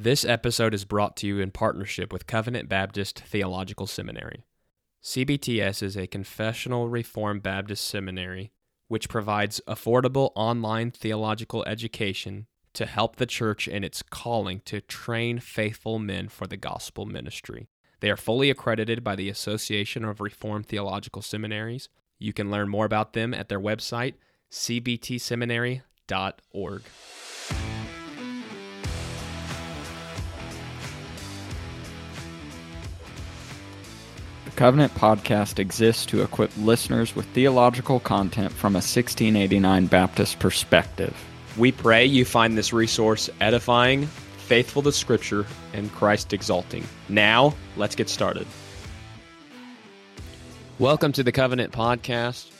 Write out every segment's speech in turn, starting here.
This episode is brought to you in partnership with Covenant Baptist Theological Seminary. CBTS is a confessional Reformed Baptist seminary which provides affordable online theological education to help the church in its calling to train faithful men for the gospel ministry. They are fully accredited by the Association of Reformed Theological Seminaries. You can learn more about them at their website, cbtseminary.org. Covenant podcast exists to equip listeners with theological content from a 1689 Baptist perspective. We pray you find this resource edifying, faithful to Scripture, and Christ exalting. Now, let's get started. Welcome to the Covenant Podcast.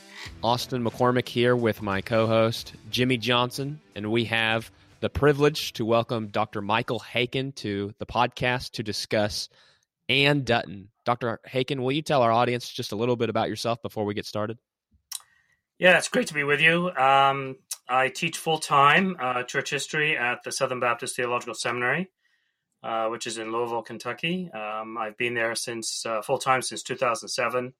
Austin McCormick here with my co host, Jimmy Johnson, and we have the privilege to welcome Dr. Michael Haykin to the podcast to discuss Anne Dutton. Dr. Haykin, will you tell our audience just a little bit about yourself before we get started? Yeah, it's great to be with you. Um, I teach full time uh, church history at the Southern Baptist Theological Seminary, uh, which is in Louisville, Kentucky. Um, I've been there since uh, full time since 2007,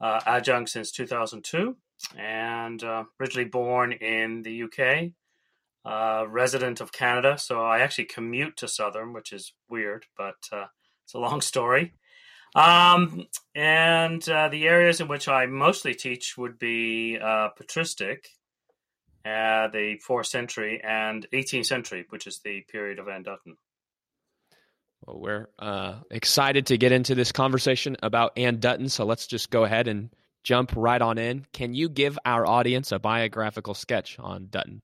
uh, adjunct since 2002, and uh, originally born in the UK, uh, resident of Canada. So I actually commute to Southern, which is weird, but it's a long story. Um, and uh, the areas in which I mostly teach would be uh, patristic, uh, the 4th century, and 18th century, which is the period of Anne Dutton. Well, we're uh, excited to get into this conversation about Anne Dutton, so let's just go ahead and jump right on in. Can you give our audience a biographical sketch on Dutton?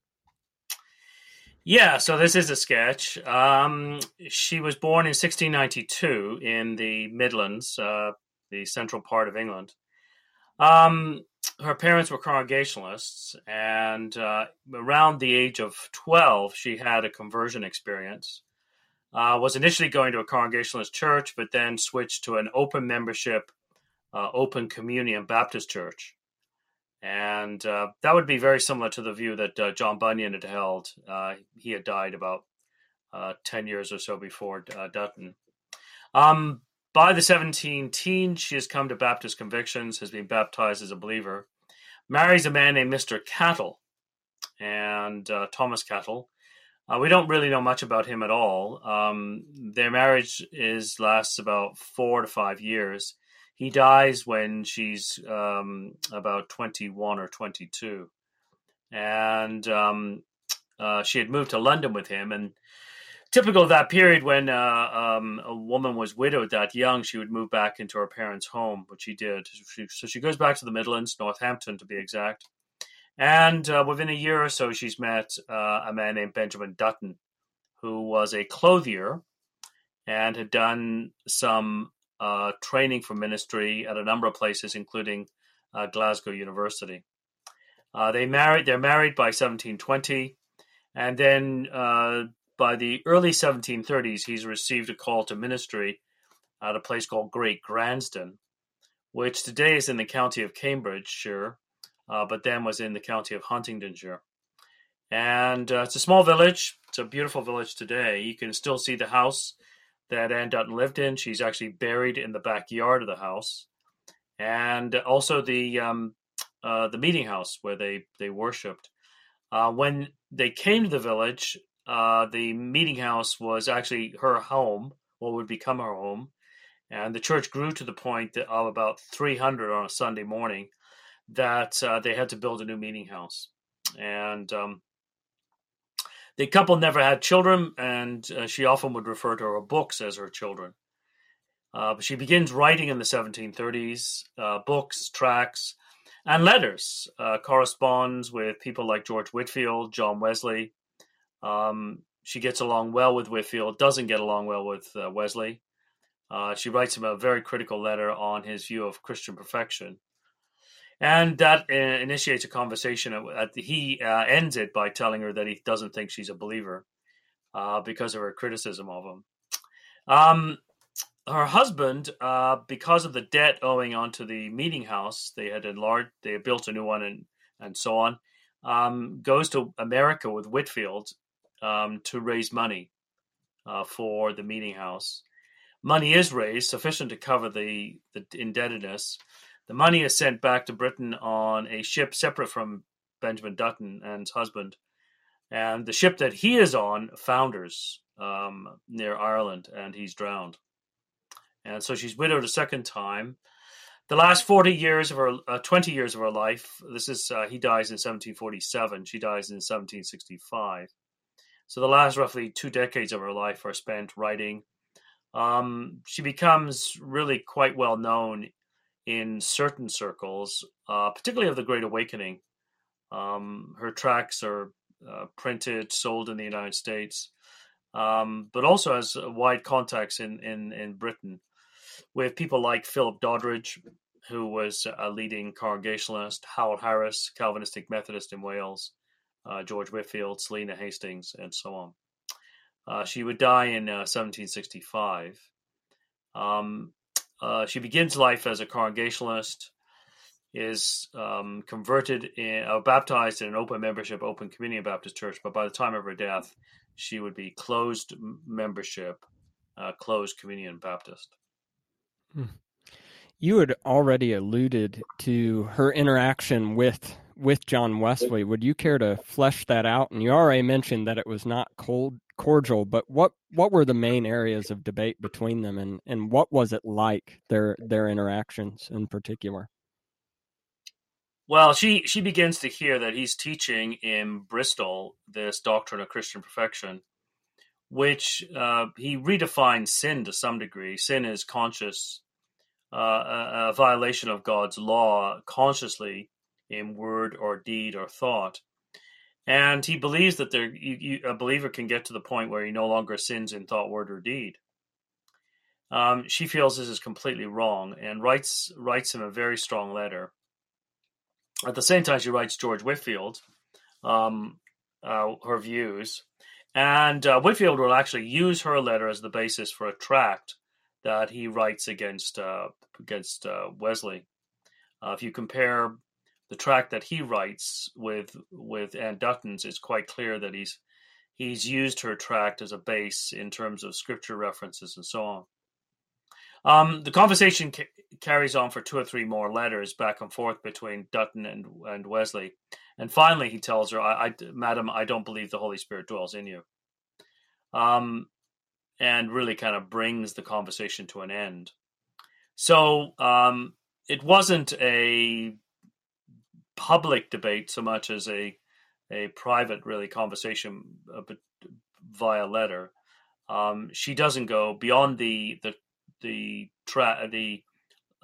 Yeah, so this is a sketch. Um, she was born in 1692 in the Midlands, uh, the central part of England. Um, her parents were Congregationalists, and uh, around the age of 12, she had a conversion experience. Uh, was initially going to a Congregationalist church, but then switched to an open membership, uh, open communion Baptist church. And uh, that would be very similar to the view that uh, John Bunyan had held. Uh, he had died about uh, 10 years or so before uh, Dutton. Um, by the 17 teens, she has come to Baptist convictions, has been baptized as a believer, marries a man named Mr. Cattle and uh, Thomas Cattle. we don't really know much about him at all. Um, their marriage is lasts about four to five years he dies when she's um, about 21 or 22. And um, uh, she had moved to London with him. And typical of that period when uh, um, a woman was widowed that young, she would move back into her parents' home, which she did. She, so she goes back to the Midlands, Northampton to be exact. And uh, within a year or so, she's met uh, a man named Benjamin Dutton, who was a clothier and had done some uh, training for ministry at a number of places, including uh, Glasgow University. Uh, they married. They're married by 1720, and then uh, by the early 1730s, he's received a call to ministry at a place called Great Gransden, which today is in the county of Cambridgeshire, uh, but then was in the county of Huntingdonshire. And uh, it's a small village. It's a beautiful village today. You can still see the house that Anne Dutton lived in. She's actually buried in the backyard of the house, and also the um, uh, the meeting house where they they worshipped. Uh, when they came to the village, uh, the meeting house was actually her home, what would become her home, and the church grew to the point of about 300 on a Sunday morning that uh, they had to build a new meeting house, and um, the couple never had children, and uh, she often would refer to her books as her children. Uh, she begins writing in the 1730s uh, books, tracts, and letters. Uh, corresponds with people like George Whitefield, John Wesley. Um, she gets along well with Whitefield, doesn't get along well with uh, Wesley. Uh, she writes him a very critical letter on his view of Christian perfection and that uh, initiates a conversation. he uh, ends it by telling her that he doesn't think she's a believer uh, because of her criticism of him. Um, her husband, uh, because of the debt owing onto the meeting house, they had enlarged, they had built a new one, and and so on. Um, goes to America with Whitefield um, to raise money uh, for the meeting house. Money is raised sufficient to cover the, the indebtedness. The money is sent back to Britain on a ship separate from Benjamin Dutton and his husband. And the ship that he is on founders um, near Ireland, and he's drowned. And so she's widowed a second time. The last 40 years of her, uh, 20 years of her life, this is, uh, he dies in 1747, she dies in 1765. So the last roughly two decades of her life are spent writing. Um, she becomes really quite well known in certain circles, uh, particularly of the Great Awakening. Um, her tracts are uh, printed, sold in the United States, um, but also has wide contacts in, in, in Britain with people like Philip Doddridge, who was a leading Congregationalist, Howell Harris, Calvinistic Methodist in Wales, uh, George Whitefield, Selina Hastings, and so on. Uh, she would die in uh, 1765. Um, uh, she begins life as a Congregationalist, is um, converted in, uh, baptized in an open membership, Open Communion Baptist Church, but by the time of her death, she would be closed membership, uh, closed Communion Baptist. Hmm. You had already alluded to her interaction with with John Wesley. Would you care to flesh that out? And you already mentioned that it was not cold cordial, but what what were the main areas of debate between them, and and what was it like their their interactions in particular? Well, she she begins to hear that he's teaching in Bristol this doctrine of Christian perfection, which uh, he redefines sin to some degree. Sin is conscious, uh, a, a violation of God's law consciously in word or deed or thought. And he believes that there, you, you, a believer can get to the point where he no longer sins in thought, word, or deed. Um, she feels this is completely wrong and writes writes him a very strong letter. At the same time, she writes George Whitefield um, uh, her views, and uh, Whitefield will actually use her letter as the basis for a tract that he writes against uh, against uh, Wesley. Uh, if you compare the tract that he writes with with Anne Dutton's, it's quite clear that he's he's used her tract as a base in terms of scripture references and so on. Um, the conversation ca- carries on for two or three more letters back and forth between Dutton and, and Wesley. And finally, he tells her, I, I, Madam, I don't believe the Holy Spirit dwells in you. Um, and really kind of brings the conversation to an end. So um, it wasn't a public debate so much as a a private, really conversation uh, via letter. Um, she doesn't go beyond the the the tra- the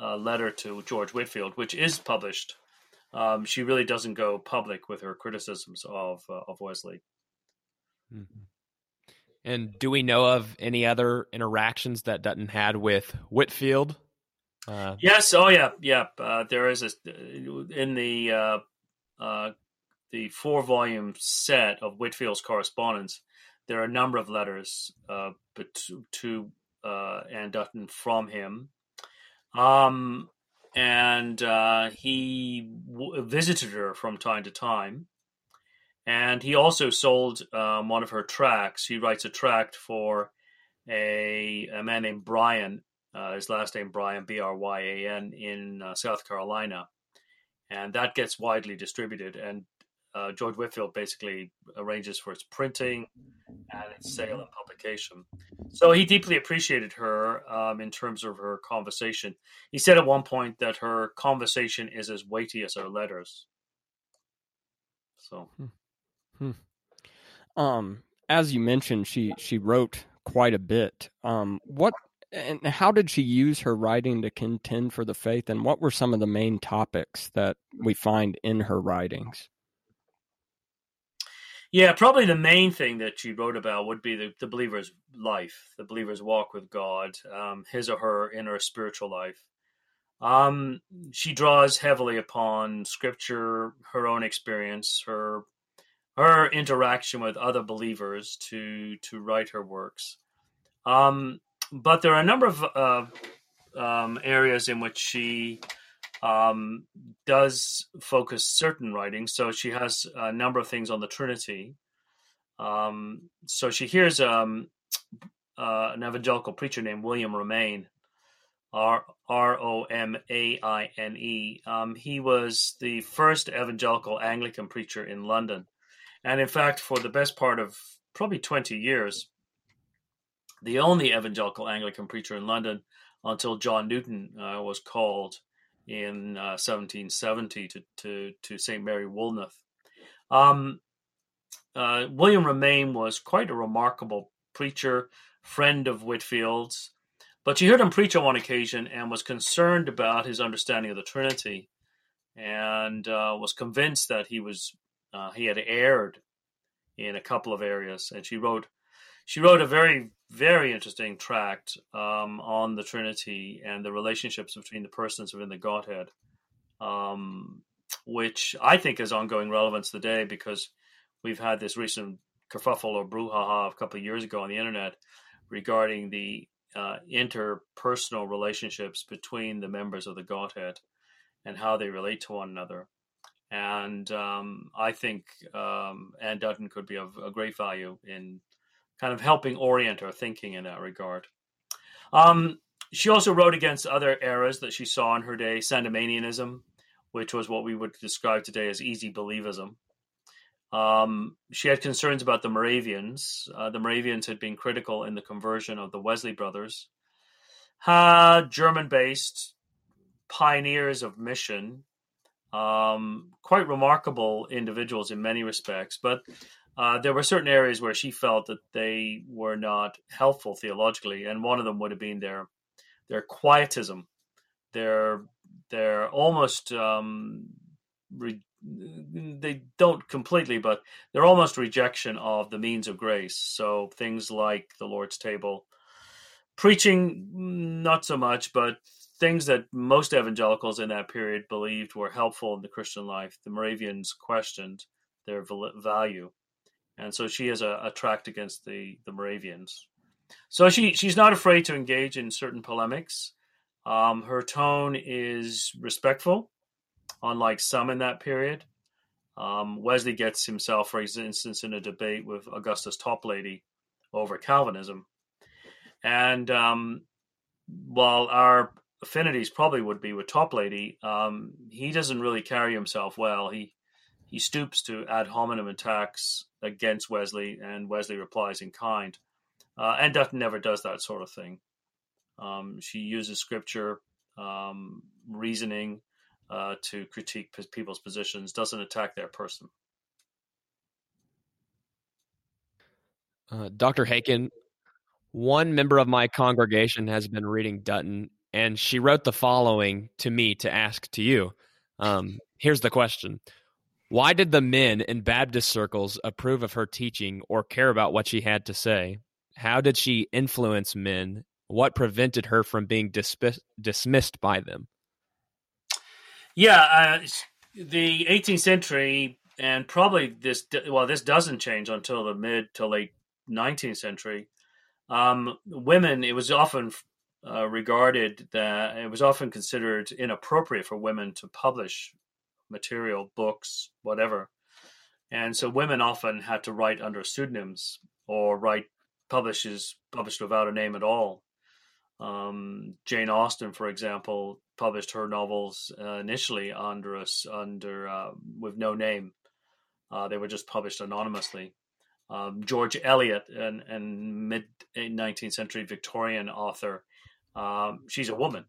uh, letter to George Whitefield, which is published. Um, she really doesn't go public with her criticisms of uh, of Wesley. Mm-hmm. And do we know of any other interactions that Dutton had with Whitefield? Uh, yes. Oh, yeah. Yeah. Uh, there is a in the uh, uh, the four volume set of Whitefield's correspondence. There are a number of letters uh, to, to uh, Anne Dutton from him, um, and he w- visited her from time to time. And he also sold um, one of her tracts. He writes a tract for a, a man named Bryan uh, his last name Bryan B R Y A N in uh, South Carolina, and that gets widely distributed. And uh, George Whitefield basically arranges for its printing and its sale and publication. So he deeply appreciated her um, in terms of her conversation. He said at one point that her conversation is as weighty as her letters. So, hmm. Hmm. um, as you mentioned, she she wrote quite a bit. Um, what and how did she use her writing to contend for the faith and what were some of the main topics that we find in her writings? Yeah probably the main thing that she wrote about would be the, the believer's life the believer's walk with god um, his or her inner spiritual life. Um, she draws heavily upon scripture her own experience her her interaction with other believers to to write her works. Um, but there are a number of uh, um, areas in which she um, does focus certain writings. So she has a number of things on the Trinity. Um, so she hears um, uh, an evangelical preacher named William Romaine, R R O M A I N E. Um, he was the first evangelical Anglican preacher in London, and in fact, for the best part of probably twenty years, the only evangelical Anglican preacher in London until John Newton uh, was called in uh, 1770 to, to, to St. Mary Woolnoth. Um, uh, William Romaine was quite a remarkable preacher, friend of Whitefield's, but she heard him preach on one occasion and was concerned about his understanding of the Trinity, and uh, was convinced that he was uh, he had erred in a couple of areas. And she wrote she wrote a very very interesting tract um, on the Trinity and the relationships between the persons within the Godhead, um, which I think has ongoing relevance today because we've had this recent kerfuffle or brouhaha a couple of years ago on the internet regarding the uh, interpersonal relationships between the members of the Godhead and how they relate to one another. And um, I think um, Anne Dutton could be of a great value in kind of helping orient our thinking in that regard. Um, she also wrote against other eras that she saw in her day, Sandemanianism, which was what we would describe today as easy believism. Um, she had concerns about the Moravians. Uh, the Moravians had been critical in the conversion of the Wesley brothers. Uh, German based pioneers of mission, um, quite remarkable individuals in many respects, but uh, there were certain areas where she felt that they were not helpful theologically, and one of them would have been their their quietism, their their almost um, re- they don't completely, but they're almost rejection of the means of grace. So things like the Lord's table, preaching, not so much, but things that most evangelicals in that period believed were helpful in the Christian life. The Moravians questioned their value and so she has a, a tract against the the Moravians. So she she's not afraid to engage in certain polemics. Um, her tone is respectful, unlike some in that period. Um, Wesley gets himself, for instance, in a debate with Augustus Toplady over Calvinism, and um, while our affinities probably would be with Toplady, um, he doesn't really carry himself well. He he stoops to ad hominem attacks against Wesley, and Wesley replies in kind. Uh, Dutton never does that sort of thing. Um, she uses scripture, um, reasoning uh, to critique people's positions, doesn't attack their person. Uh, Dr. Haykin, one member of my congregation has been reading Dutton, and she wrote the following to me to ask to you. Um, here's the question why did the men in Baptist circles approve of her teaching or care about what she had to say? How did she influence men? What prevented her from being disp- dismissed by them? Yeah, uh, the 18th century, and probably this, well, this doesn't change until the mid to late 19th century. Um, women, it was often uh, regarded that it was often considered inappropriate for women to publish material, books, whatever. And so women often had to write under pseudonyms or write publishes published without a name at all. Um, Jane Austen, for example, published her novels uh, initially under us under uh, with no name. Uh, they were just published anonymously. Um, George Eliot, an, an mid 19th century Victorian author, um, she's a woman.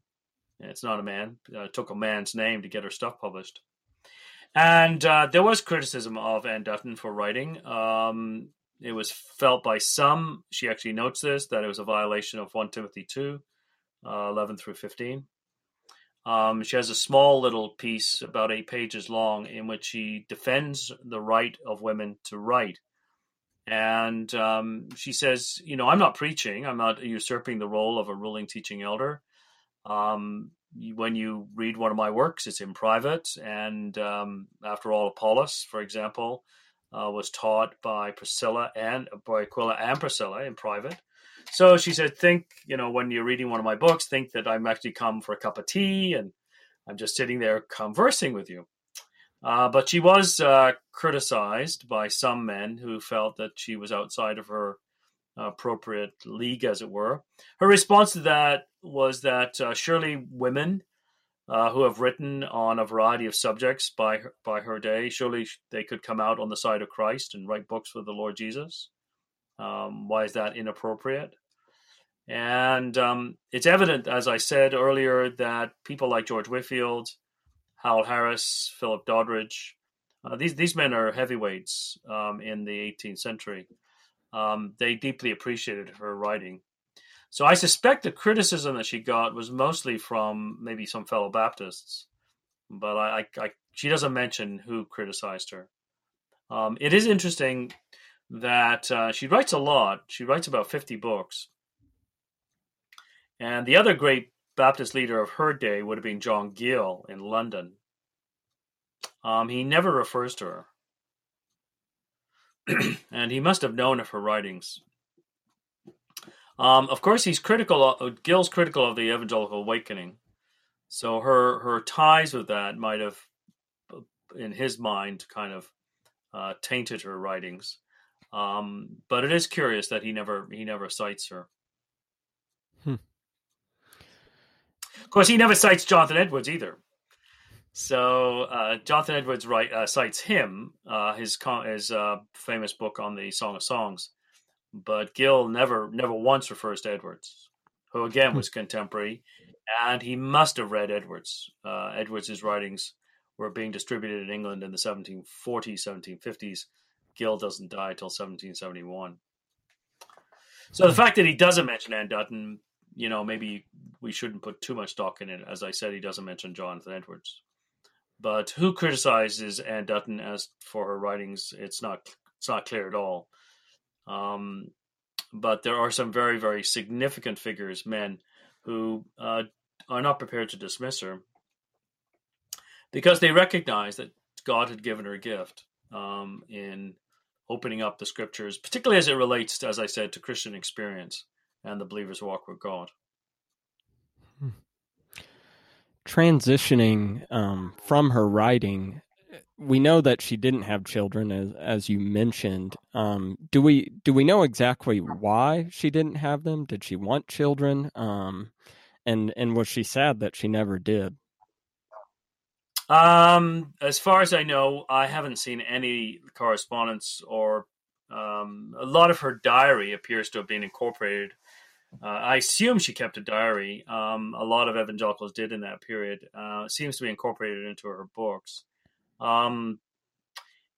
It's not a man. Uh, took a man's name to get her stuff published. And uh, there was criticism of Anne Dutton for writing. Um, it was felt by some, she actually notes this, that it was a violation of 1 Timothy 2, uh, 11 through 15. Um, she has a small little piece, about eight pages long, in which she defends the right of women to write. And um, she says, you know, I'm not preaching, I'm not usurping the role of a ruling teaching elder. Um, when you read one of my works, it's in private. And um, after all, Apollos, for example, uh, was taught by Priscilla and by Aquila and Priscilla in private. So she said, think, you know, when you're reading one of my books, think that I'm actually come for a cup of tea and I'm just sitting there conversing with you. Uh, but she was uh, criticized by some men who felt that she was outside of her appropriate league, as it were. Her response to that was that uh, surely women uh, who have written on a variety of subjects by her, by her day, surely they could come out on the side of Christ and write books for the Lord Jesus. Um, why is that inappropriate? And um, it's evident, as I said earlier, that people like George Whitefield, Howell Harris, Philip Doddridge, uh, these these men are heavyweights um, in the 18th century. Um, they deeply appreciated her writing. So I suspect the criticism that she got was mostly from maybe some fellow Baptists, but I, I, I she doesn't mention who criticized her. Um, it is interesting that uh, she writes a lot. She writes about 50 books. And the other great Baptist leader of her day would have been John Gill in London. Um, he never refers to her. and he must have known of her writings. Um, of course, he's critical. Of, Gill's critical of the evangelical awakening, so her her ties with that might have, in his mind, kind of uh, tainted her writings. Um, but it is curious that he never he never cites her. Hmm. Of course, he never cites Jonathan Edwards either. So uh, Jonathan Edwards write, uh, cites him, uh, his his uh, famous book on the Song of Songs, but Gill never never once refers to Edwards, who again was contemporary, and he must have read Edwards. Uh, Edwards' writings were being distributed in England in the 1740s, 1750s. Gill doesn't die till 1771. So the fact that he doesn't mention Anne Dutton, you know, maybe we shouldn't put too much stock in it. As I said, he doesn't mention Jonathan Edwards. But who criticizes Anne Dutton as for her writings? It's not it's not clear at all. Um, but there are some very, very significant figures, men, who uh, are not prepared to dismiss her because they recognize that God had given her a gift um, in opening up the scriptures, particularly as it relates, as I said, to Christian experience and the believer's walk with God. Hmm. Transitioning um, from her writing we know that she didn't have children, as as you mentioned. Um, do we do we know exactly why she didn't have them? Did she want children? Um, and and was she sad that she never did? Um, as far as I know, I haven't seen any correspondence or um, a lot of her diary appears to have been incorporated. Uh, I assume she kept a diary. Um, a lot of evangelicals did in that period. Uh, seems to be incorporated into her books. Um,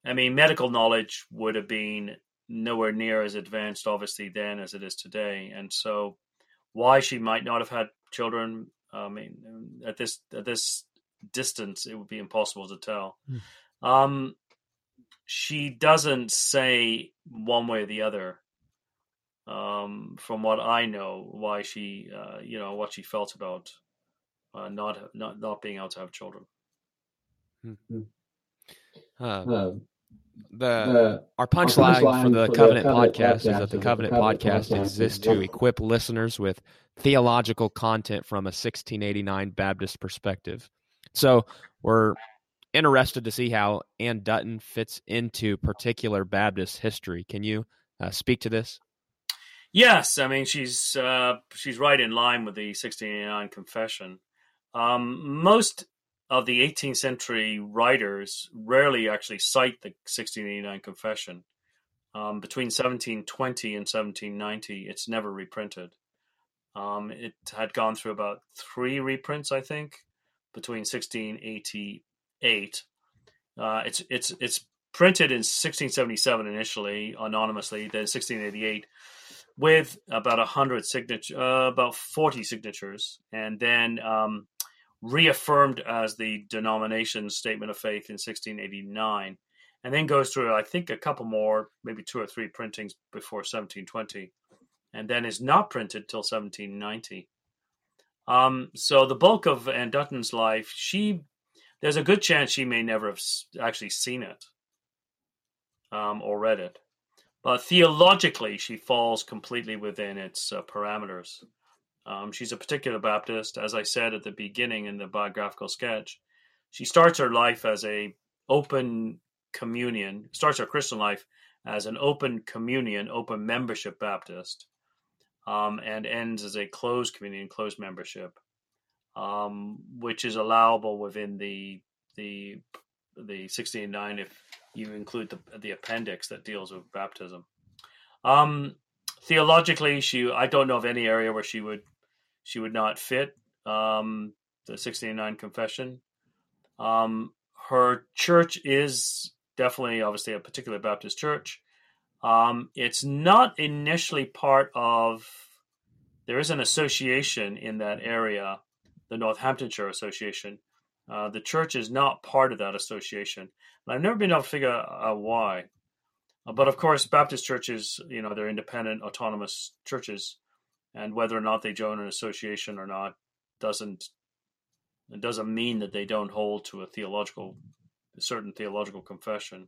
I mean, medical knowledge would have been nowhere near as advanced, obviously, then as it is today, and so why she might not have had children, I mean, at this at this distance, it would be impossible to tell. Mm. Um, she doesn't say one way or the other. Um, from what I know, why she, uh, you know, what she felt about uh, not not not being able to have children. Mm-hmm. Uh, the our punchline punch for the for Covenant, the Covenant podcast, podcast is that the Covenant, Covenant podcast, podcast exists to equip listeners with theological content from a 1689 Baptist perspective. So we're interested to see how Anne Dutton fits into particular Baptist history. Can you uh, speak to this? Yes, I mean she's uh, she's right in line with the 1689 Confession. Um, most of the 18th century writers rarely actually cite the 1689 Confession. Um, between 1720 and 1790, it's never reprinted. Um, it had gone through about three reprints, I think, between 1688. Uh, it's it's it's printed in 1677 initially, anonymously, then 1688 with about a hundred signature, uh, about 40 signatures, and then um, reaffirmed as the denomination statement of faith in 1689, and then goes through, I think, a couple more, maybe two or three printings before 1720, and then is not printed till 1790. Um, so the bulk of Anne Dutton's life, she there's a good chance she may never have actually seen it um, or read it, but theologically she falls completely within its uh, parameters. Um, she's a particular Baptist, as I said at the beginning in the biographical sketch. She starts her life as a open communion, starts her Christian life as an open communion, open membership Baptist, um, and ends as a closed communion, closed membership, um, which is allowable within the the the 1609 if you include the the appendix that deals with baptism. Um, theologically, she I don't know of any area where she would she would not fit um, the 1609 confession. Um, her church is definitely, obviously, a particular Baptist church. Um, it's not initially part of. There is an association in that area, the Northamptonshire Association. Uh, the church is not part of that association. And I've never been able to figure out why. Uh, but of course, Baptist churches, you know, they're independent, autonomous churches, and whether or not they join an association or not doesn't it doesn't mean that they don't hold to a theological, a certain theological confession.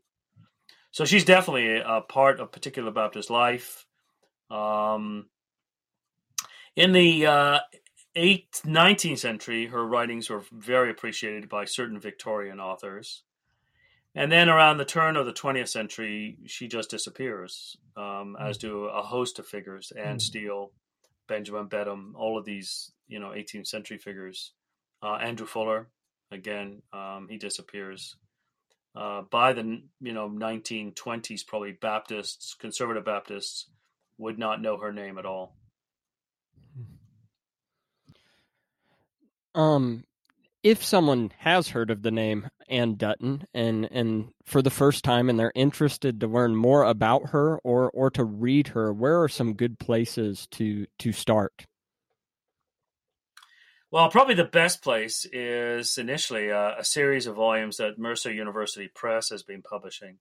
So she's definitely a part of particular Baptist life. Um, in the uh, 8th, 19th century, her writings were very appreciated by certain Victorian authors. And then around the turn of the 20th century, she just disappears, um, as do a host of figures Anne Steele, Benjamin Beddome, all of these, you know, 18th century figures. Uh, Andrew Fuller, again, um, he disappears. Uh, by the you know 1920s, probably Baptists, conservative Baptists, would not know her name at all. Um, if someone has heard of the name Anne Dutton and and for the first time and they're interested to learn more about her or or to read her, where are some good places to to start? Well, probably the best place is initially a, a series of volumes that Mercer University Press has been publishing.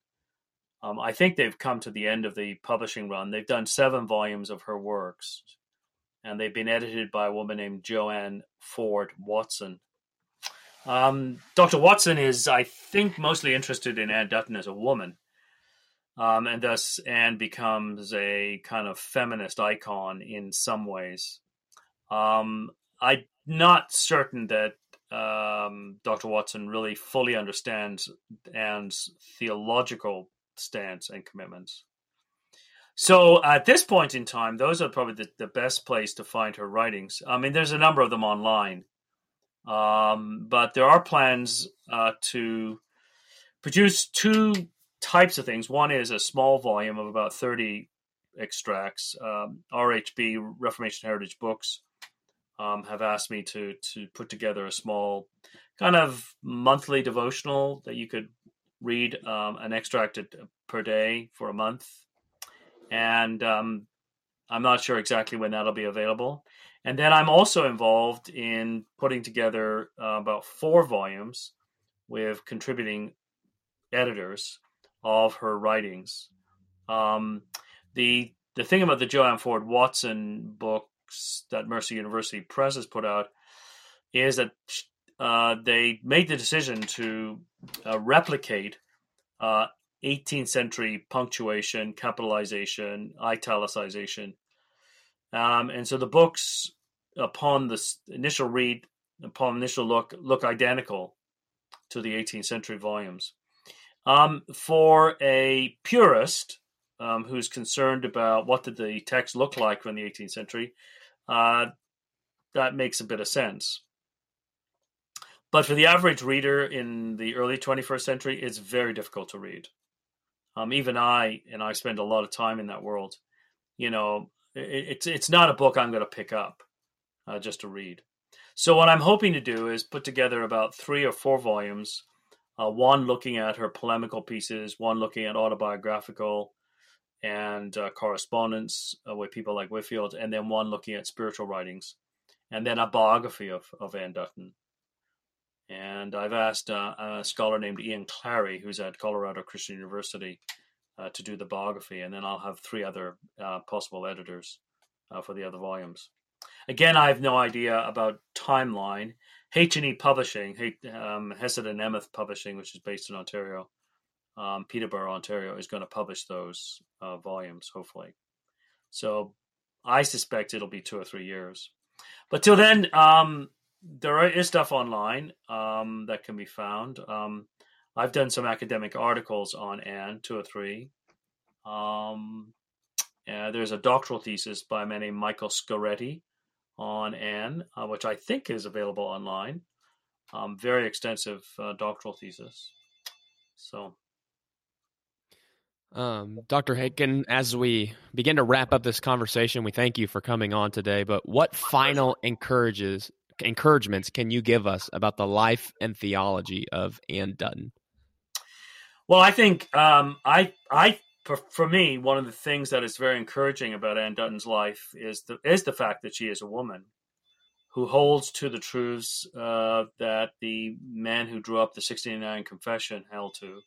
Um, I think they've come to the end of the publishing run. They've done seven volumes of her works, and they've been edited by a woman named JoAnn Ford Watson. Um, Dr. Watson is, I think, mostly interested in Anne Dutton as a woman. Um, and thus, Anne becomes a kind of feminist icon in some ways. Um, I'm not certain that um, Dr. Watson really fully understands Anne's theological stance and commitments. So at this point in time, those are probably the, the best place to find her writings. I mean, there's a number of them online. Um, but there are plans uh, to produce two types of things. One is a small volume of about 30 extracts. Um, RHB, Reformation Heritage Books, um, have asked me to, to put together a small kind of monthly devotional that you could read um, an extract per day for a month. And um, I'm not sure exactly when that'll be available. And then I'm also involved in putting together uh, about four volumes with contributing editors of her writings. Um, the the thing about the JoAnn Ford Watson books that Mercer University Press has put out is that uh, they made the decision to uh, replicate 18th uh, century punctuation, capitalization, italicization um, and so the books, upon the initial read, upon initial look, look identical to the 18th century volumes. Um, for a purist um, who's concerned about what did the text look like from the 18th century, uh, that makes a bit of sense. But for the average reader in the early 21st century, it's very difficult to read. Um, even I, and I spend a lot of time in that world. You know, it's it's not a book I'm going to pick up uh, just to read. So what I'm hoping to do is put together about three or four volumes. Uh, one looking at her polemical pieces, one looking at autobiographical and uh, correspondence uh, with people like Whitefield, and then one looking at spiritual writings, and then a biography of, of Anne Dutton. And I've asked uh, a scholar named Ian Clary, who's at Colorado Christian University, uh, to do the biography, and then I'll have three other uh, possible editors uh, for the other volumes. Again, I have no idea about timeline. H and E Publishing, um, Hesed and Emeth Publishing, which is based in Ontario, um, Peterborough, Ontario, is going to publish those uh, volumes hopefully. So I suspect it'll be two or three years. But till then, um, there is stuff online um, that can be found. Um, I've done some academic articles on Anne, two or three. Um, there's a doctoral thesis by a man named Michael Sciretti on Anne, uh, which I think is available online. Um, very extensive uh, doctoral thesis. So, um, Dr. Haykin, as we begin to wrap up this conversation, we thank you for coming on today. But what final encourages encouragements can you give us about the life and theology of Anne Dutton? Well, I think um, I I for, for, me one of the things that is very encouraging about Anne Dutton's life is the is the fact that she is a woman who holds to the truths uh, that the man who drew up the 1689 Confession held to.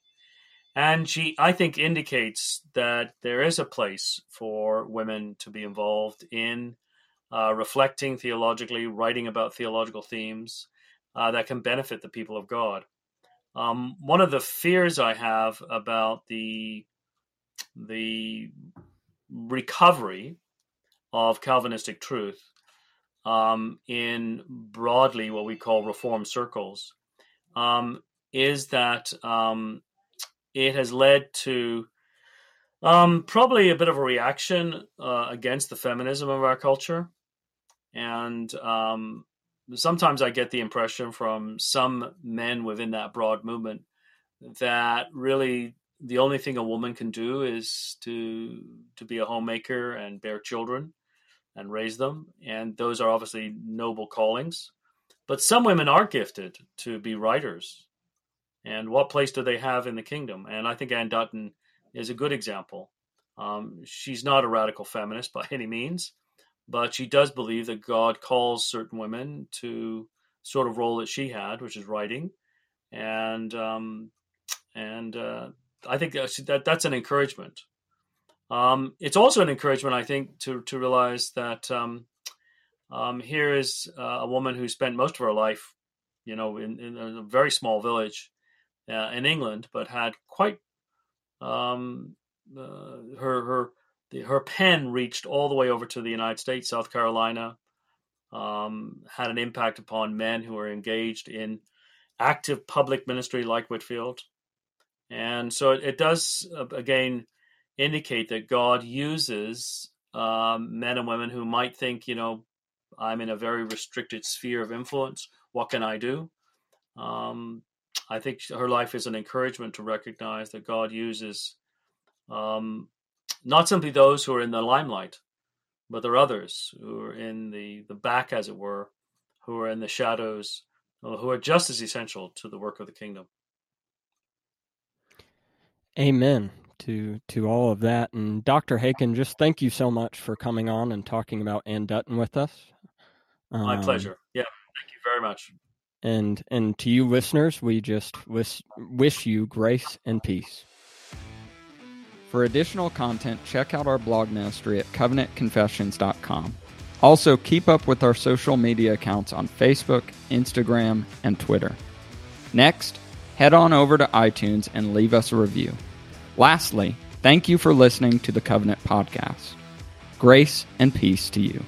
And she, I think, indicates that there is a place for women to be involved in uh, reflecting theologically, writing about theological themes uh, that can benefit the people of God. Um, one of the fears I have about the the recovery of Calvinistic truth um, in broadly what we call reform circles um, is that um, it has led to um, probably a bit of a reaction uh, against the feminism of our culture. And um, sometimes I get the impression from some men within that broad movement that really the only thing a woman can do is to to be a homemaker and bear children and raise them. And those are obviously noble callings. But some women are gifted to be writers. And what place do they have in the kingdom? And I think Anne Dutton is a good example. Um, she's not a radical feminist by any means, but she does believe that God calls certain women to sort of role that she had, which is writing. And um, and uh, I think that that's an encouragement. Um, it's also an encouragement, I think, to to realize that um, um, here is uh, a woman who spent most of her life, you know, in, in a very small village uh, in England, but had quite um, uh, her her the, her pen reached all the way over to the United States, South Carolina, um, had an impact upon men who were engaged in active public ministry like Whitefield, and so it, it does uh, again indicate that God uses um, men and women who might think, you know, I'm in a very restricted sphere of influence. What can I do? Um, I think her life is an encouragement to recognize that God uses um, not simply those who are in the limelight, but there are others who are in the, the back, as it were, who are in the shadows, who are just as essential to the work of the kingdom. Amen to to all of that. And Dr. Haykin, just thank you so much for coming on and talking about Anne Dutton with us. Um, My pleasure. Yeah, thank you very much. And and to you listeners, we just wish wish you grace and peace. For additional content, check out our blog ministry at covenantconfessions.com. Also, keep up with our social media accounts on Facebook, Instagram, and Twitter. Next, head on over to iTunes and leave us a review. Lastly, thank you for listening to the Covenant Podcast. Grace and peace to you.